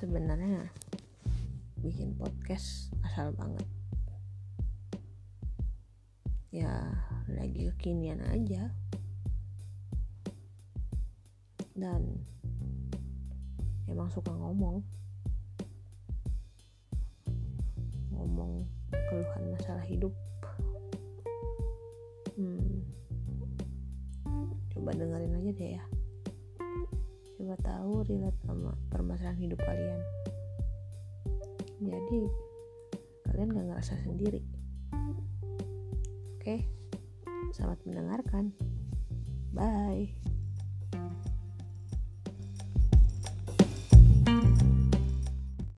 sebenarnya bikin podcast asal banget. Ya lagi kekinian aja. Dan emang suka ngomong. Ngomong keluhan masalah hidup. Hmm, coba dengerin aja deh ya coba tahu relate sama permasalahan hidup kalian. Jadi kalian gak ngerasa sendiri. Oke? Selamat mendengarkan. Bye